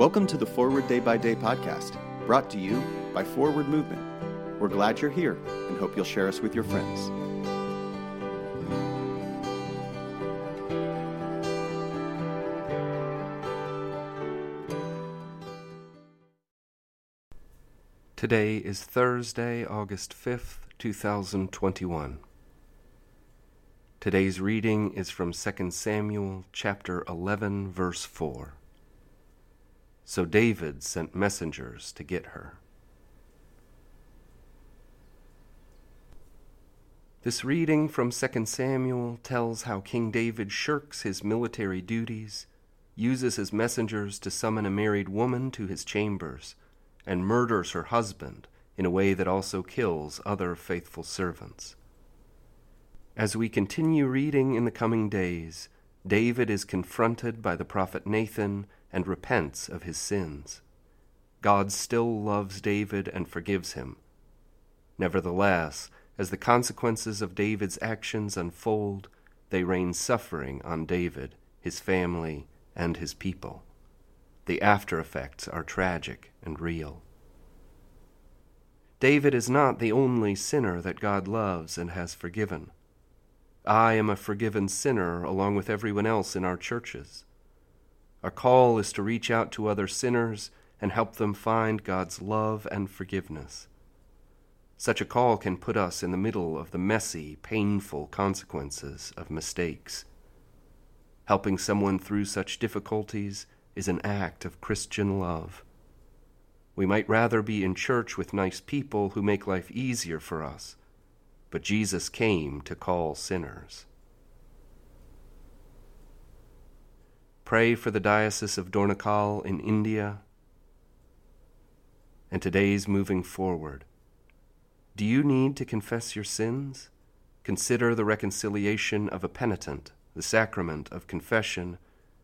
Welcome to the Forward Day by Day podcast, brought to you by Forward Movement. We're glad you're here and hope you'll share us with your friends. Today is Thursday, August 5th, 2021. Today's reading is from 2 Samuel chapter 11 verse 4. So David sent messengers to get her. This reading from 2 Samuel tells how King David shirks his military duties, uses his messengers to summon a married woman to his chambers, and murders her husband in a way that also kills other faithful servants. As we continue reading in the coming days, David is confronted by the prophet Nathan and repents of his sins. God still loves David and forgives him. Nevertheless, as the consequences of David's actions unfold, they rain suffering on David, his family, and his people. The after effects are tragic and real. David is not the only sinner that God loves and has forgiven. I am a forgiven sinner along with everyone else in our churches. Our call is to reach out to other sinners and help them find God's love and forgiveness. Such a call can put us in the middle of the messy, painful consequences of mistakes. Helping someone through such difficulties is an act of Christian love. We might rather be in church with nice people who make life easier for us, but Jesus came to call sinners. Pray for the Diocese of Dornakal in India and today's moving forward. Do you need to confess your sins? Consider the reconciliation of a penitent, the sacrament of confession,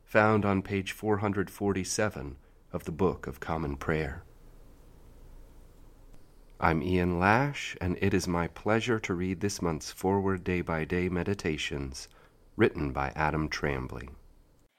found on page 447 of the Book of Common Prayer. I'm Ian Lasch, and it is my pleasure to read this month's Forward Day by Day Meditations, written by Adam Trambley.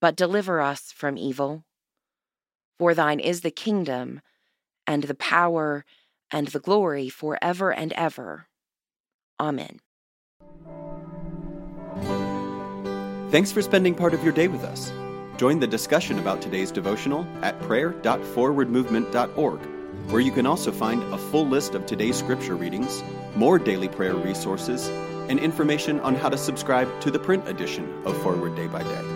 but deliver us from evil. For thine is the kingdom, and the power, and the glory forever and ever. Amen. Thanks for spending part of your day with us. Join the discussion about today's devotional at prayer.forwardmovement.org, where you can also find a full list of today's scripture readings, more daily prayer resources, and information on how to subscribe to the print edition of Forward Day by Day.